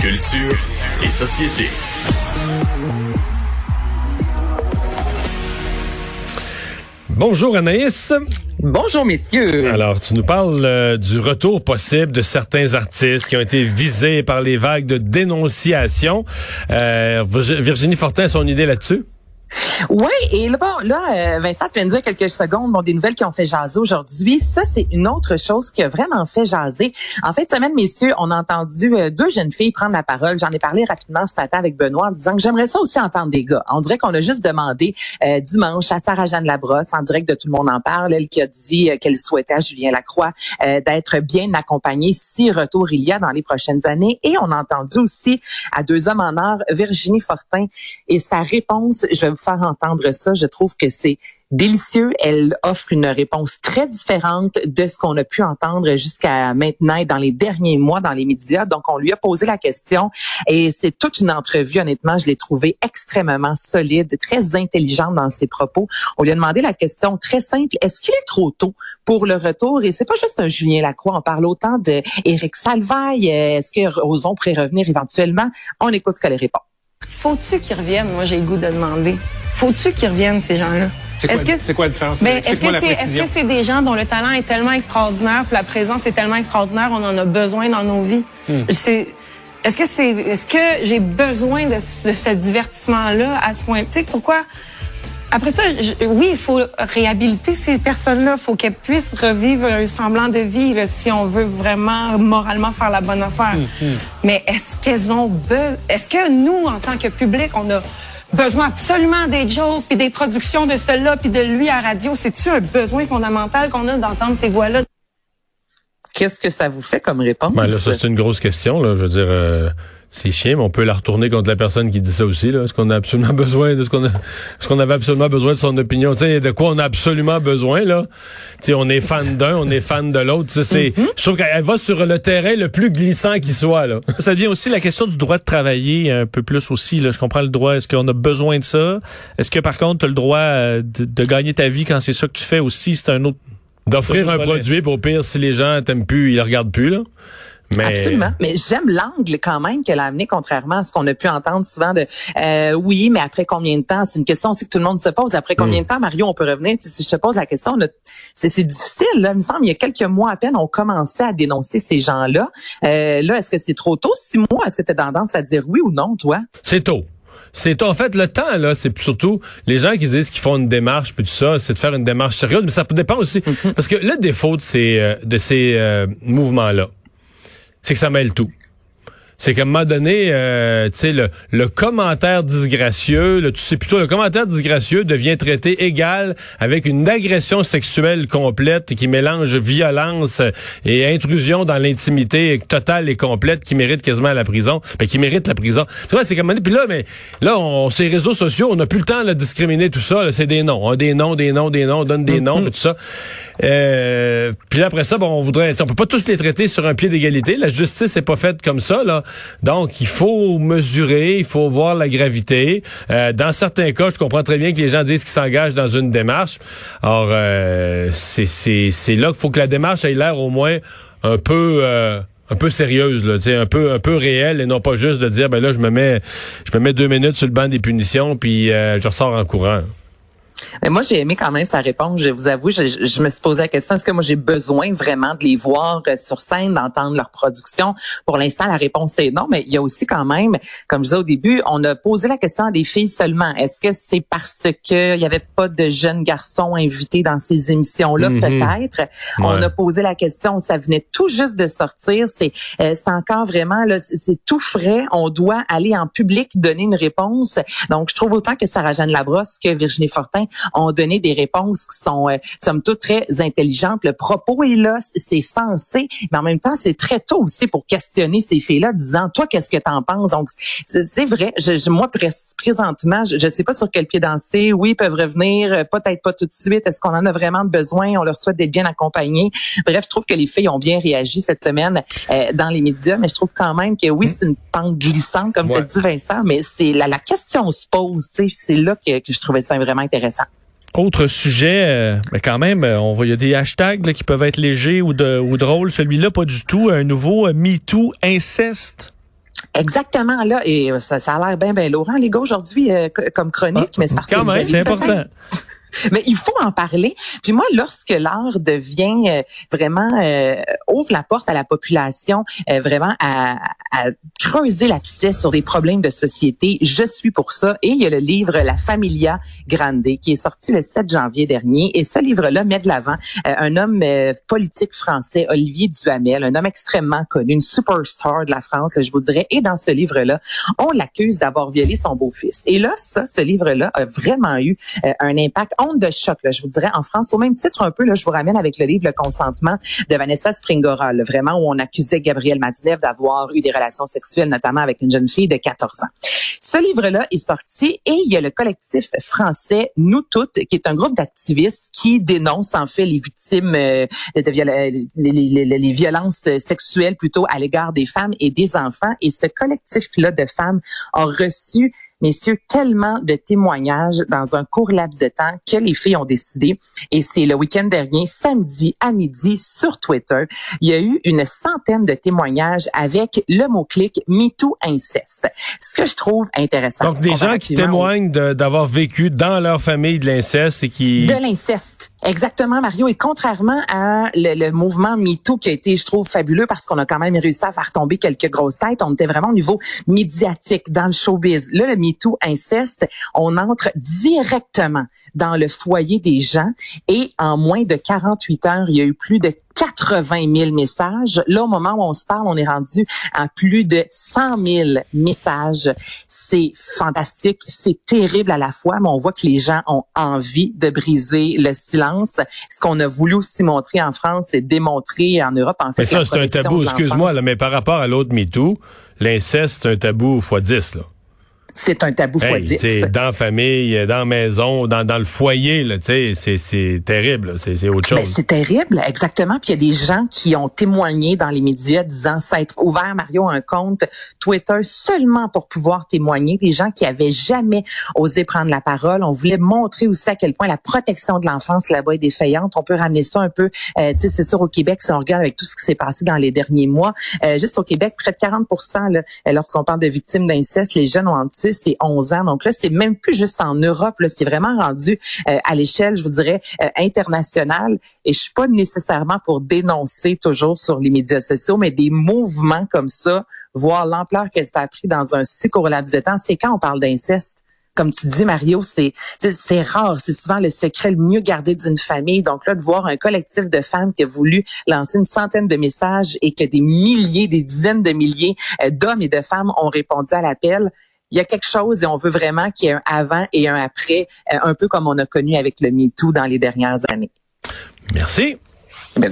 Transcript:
Culture et société. Bonjour Anaïs. Bonjour messieurs. Alors, tu nous parles euh, du retour possible de certains artistes qui ont été visés par les vagues de dénonciation. Euh, Virginie Fortin a son idée là-dessus? Oui, et là, bon, là, euh, Vincent, tu viens de dire quelques secondes, bon, des nouvelles qui ont fait jaser aujourd'hui. Ça, c'est une autre chose qui a vraiment fait jaser. En fait, semaine, messieurs, on a entendu euh, deux jeunes filles prendre la parole. J'en ai parlé rapidement ce matin avec Benoît en disant que j'aimerais ça aussi entendre des gars. On dirait qu'on a juste demandé euh, dimanche à Sarah-Jeanne Labrosse, en direct de Tout le monde en parle, elle qui a dit qu'elle souhaitait à Julien Lacroix d'être bien accompagné si retour il y a dans les prochaines années. Et on a entendu aussi à deux hommes en or, Virginie Fortin et sa réponse, je vais vous faire entendre ça. Je trouve que c'est délicieux. Elle offre une réponse très différente de ce qu'on a pu entendre jusqu'à maintenant et dans les derniers mois dans les médias. Donc, on lui a posé la question et c'est toute une entrevue. Honnêtement, je l'ai trouvée extrêmement solide, très intelligente dans ses propos. On lui a demandé la question très simple. Est-ce qu'il est trop tôt pour le retour? Et c'est pas juste un Julien Lacroix. On parle autant de Éric Salvaille. Est-ce que Roson pourrait revenir éventuellement? On écoute ce qu'elle répond. Faut-tu qu'il revienne? Moi, j'ai le goût de demander. Faut-tu qu'ils reviennent, ces gens-là? C'est quoi, quoi, la différence? Ben, est-ce que c'est est -ce c'est des gens dont le talent est tellement extraordinaire, puis la présence est tellement extraordinaire, on en a besoin dans nos vies? Hmm. Est-ce que c'est est-ce que j'ai besoin de, de ce divertissement-là à ce point? Tu sais, pourquoi? Après ça, oui, il faut réhabiliter ces personnes-là. Il faut qu'elles puissent revivre un semblant de vie là, si on veut vraiment moralement faire la bonne affaire. Hmm, hmm. Mais est-ce qu'elles ont besoin? Est-ce que nous, en tant que public, on a besoin absolument des jokes puis des productions de cela puis de lui à radio? C'est-tu un besoin fondamental qu'on a d'entendre ces voix-là? Qu'est-ce que ça vous fait comme réponse? Ben là, ça, c'est une grosse question. Là. Je veux dire, euh, c'est chiant, mais on peut la retourner contre la personne qui dit ça aussi. Est-ce qu'on a absolument besoin de ce qu'on a, ce qu'on avait absolument besoin de son opinion? Tu sais, de quoi on a absolument besoin là? Tu sais, on est fan d'un, on est fan de l'autre. C'est, mm-hmm. je trouve qu'elle va sur le terrain le plus glissant qui soit là. Ça devient aussi la question du droit de travailler un peu plus aussi. Là. Je comprends le droit. Est-ce qu'on a besoin de ça? Est-ce que par contre, tu as le droit euh, de, de gagner ta vie quand c'est ça que tu fais aussi? C'est un autre d'offrir un produit pour pire si les gens t'aiment plus, ils le regardent plus là. Absolument. Mais j'aime l'angle quand même qu'elle a amené, contrairement à ce qu'on a pu entendre souvent de euh, oui, mais après combien de temps? C'est une question aussi que tout le monde se pose. Après combien mm. de temps, Mario, on peut revenir? si je te pose la question, c'est difficile. Là. Il me semble, il y a quelques mois à peine, on commençait à dénoncer ces gens-là. Euh, là, est-ce que c'est trop tôt? Six mois? Est-ce que tu as tendance à dire oui ou non, toi? C'est tôt. C'est en fait le temps là, c'est surtout les gens qui disent qu'ils font une démarche puis tout ça, c'est de faire une démarche sérieuse, mais ça dépend aussi mm-hmm. parce que le défaut de ces euh, de ces mouvements là, c'est que ça mêle tout c'est qu'à un moment donné, euh, tu sais, le, le, commentaire disgracieux, le, tu sais plutôt, le commentaire disgracieux devient traité égal avec une agression sexuelle complète qui mélange violence et intrusion dans l'intimité totale et complète qui mérite quasiment la prison, ben, qui mérite la prison. Tu vois, c'est comme puis là, mais là, on, ces réseaux sociaux, on n'a plus le temps de discriminer tout ça. C'est des noms, hein, des noms, des noms, des noms, on donne des noms, et tout ça. Euh, puis après ça, bon, on voudrait, on peut pas tous les traiter sur un pied d'égalité. La justice n'est pas faite comme ça, là. Donc, il faut mesurer, il faut voir la gravité. Euh, dans certains cas, je comprends très bien que les gens disent qu'ils s'engagent dans une démarche. Or, euh, c'est là qu'il faut que la démarche ait l'air au moins un peu... Euh, un peu sérieuse là, un peu un peu réelle et non pas juste de dire ben là je me mets je me mets deux minutes sur le banc des punitions puis je ressors en courant. Mais moi, j'ai aimé quand même sa réponse. Je vous avoue, je, je me suis posé la question est-ce que moi j'ai besoin vraiment de les voir euh, sur scène, d'entendre leur production? Pour l'instant, la réponse est non. Mais il y a aussi quand même, comme je disais au début, on a posé la question à des filles seulement. Est-ce que c'est parce que il y avait pas de jeunes garçons invités dans ces émissions-là? Mm-hmm. Peut-être. On a posé la question. Ça venait tout juste de sortir. C'est euh, encore vraiment c'est tout frais. On doit aller en public donner une réponse. Donc, je trouve autant que Sarah Jeanne Labrosse que Virginie Fortin ont donné des réponses qui sont, euh, somme toute, très intelligentes. Le propos est là, c'est sensé, mais en même temps, c'est très tôt aussi pour questionner ces filles-là, disant, toi, qu'est-ce que t'en penses? Donc, c'est vrai. Je, moi, présentement, je ne sais pas sur quel pied danser. Oui, ils peuvent revenir, euh, peut-être pas tout de suite. Est-ce qu'on en a vraiment besoin? On leur souhaite d'être bien accompagnés. Bref, je trouve que les filles ont bien réagi cette semaine euh, dans les médias, mais je trouve quand même que oui, c'est une pente glissante, comme tu as dit, Vincent, mais c'est la, la question se pose. C'est là que, que je trouvais ça vraiment intéressant. Autre sujet, euh, mais quand même, euh, on voit il y a des hashtags qui peuvent être légers ou, de, ou drôles. Celui-là, pas du tout. Un nouveau euh, MeToo inceste. Exactement là, et ça, ça a l'air bien, bien Laurent, les gars, aujourd'hui, euh, comme chronique, mais c'est parce quand que même, c'est important. Mais il faut en parler. Puis moi, lorsque l'art devient euh, vraiment euh, ouvre la porte à la population, euh, vraiment à, à, creuser la piste sur des problèmes de société, je suis pour ça. Et il y a le livre La Familia Grande qui est sorti le 7 janvier dernier. Et ce livre-là met de l'avant un homme politique français, Olivier Duhamel, un homme extrêmement connu, une superstar de la France, je vous dirais. Et dans ce livre-là, on l'accuse d'avoir violé son beau-fils. Et là, ça, ce livre-là a vraiment eu un impact de choc, là, je vous dirais, en France. Au même titre, un peu, là, je vous ramène avec le livre Le consentement de Vanessa Springora, vraiment où on accusait Gabriel Madinev d'avoir eu des relations sexuelles, notamment avec une jeune fille de 14 ans. Ce livre-là est sorti et il y a le collectif français Nous Toutes, qui est un groupe d'activistes qui dénonce en fait les victimes euh, les, violences sexuelles plutôt à l'égard des femmes et des enfants. Et ce collectif-là de femmes a reçu, messieurs, tellement de témoignages dans un court laps de temps que les filles ont décidé. Et c'est le week-end dernier, samedi à midi, sur Twitter, il y a eu une centaine de témoignages avec le mot-clic MeToo inceste. Ce que je trouve intéressant. Donc, des gens qui témoignent d'avoir vécu dans leur famille de l'inceste et qui... De l'inceste. Exactement, Mario. Et contrairement à le, mouvement MeToo qui a été, je trouve, fabuleux parce qu'on a quand même réussi à faire tomber quelques grosses têtes, on était vraiment au niveau médiatique dans le showbiz. Là, le MeToo inceste, on entre directement dans le foyer des gens et en moins de 48 heures, il y a eu plus de 80 000 messages. Là, au moment où on se parle, on est rendu à plus de 100 000 messages. C'est fantastique, c'est terrible à la fois, mais on voit que les gens ont envie de briser le silence. Ce qu'on a voulu aussi montrer en France et démontrer en Europe, en fait. Mais ça, c'est un tabou, excuse-moi, mais par rapport à l'autre MeToo, l'inceste, c'est un tabou x 10, là c'est un tabou hey, fois Dans la famille, dans la maison, dans, dans le foyer, c'est terrible. C'est autre ben, chose. c'est terrible, exactement. Puis il y a des gens qui ont témoigné dans les médias disant s'être ouvert, Mario, un compte Twitter seulement pour pouvoir témoigner. Des gens qui avaient jamais osé prendre la parole. On voulait montrer aussi à quel point la protection de l'enfance là-bas est défaillante. On peut ramener ça un peu, euh, c'est sûr, au Québec, si on regarde avec tout ce qui s'est passé dans les derniers mois. Euh, juste au Québec, près de 40% lorsqu'on parle de victimes d'inceste, les jeunes ont 10 et 11 ans. Donc là, c'est même plus juste en Europe, là, c'est vraiment rendu euh, à l'échelle, je vous dirais, euh, internationale. Et je suis pas nécessairement pour dénoncer toujours sur les médias sociaux, mais des mouvements comme ça, voir l'ampleur que ça a pris dans un si court laps de temps, c'est quand on parle d'inceste comme tu dis, Mario, c'est c'est rare. C'est souvent le secret le mieux gardé d'une famille. Donc là, de voir un collectif de femmes qui a voulu lancer une centaine de messages et que des milliers, des dizaines de milliers euh, d'hommes et de femmes ont répondu à l'appel, il y a quelque chose et on veut vraiment qu'il y ait un avant et un après, euh, un peu comme on a connu avec le MeToo dans les dernières années. Merci. Ben,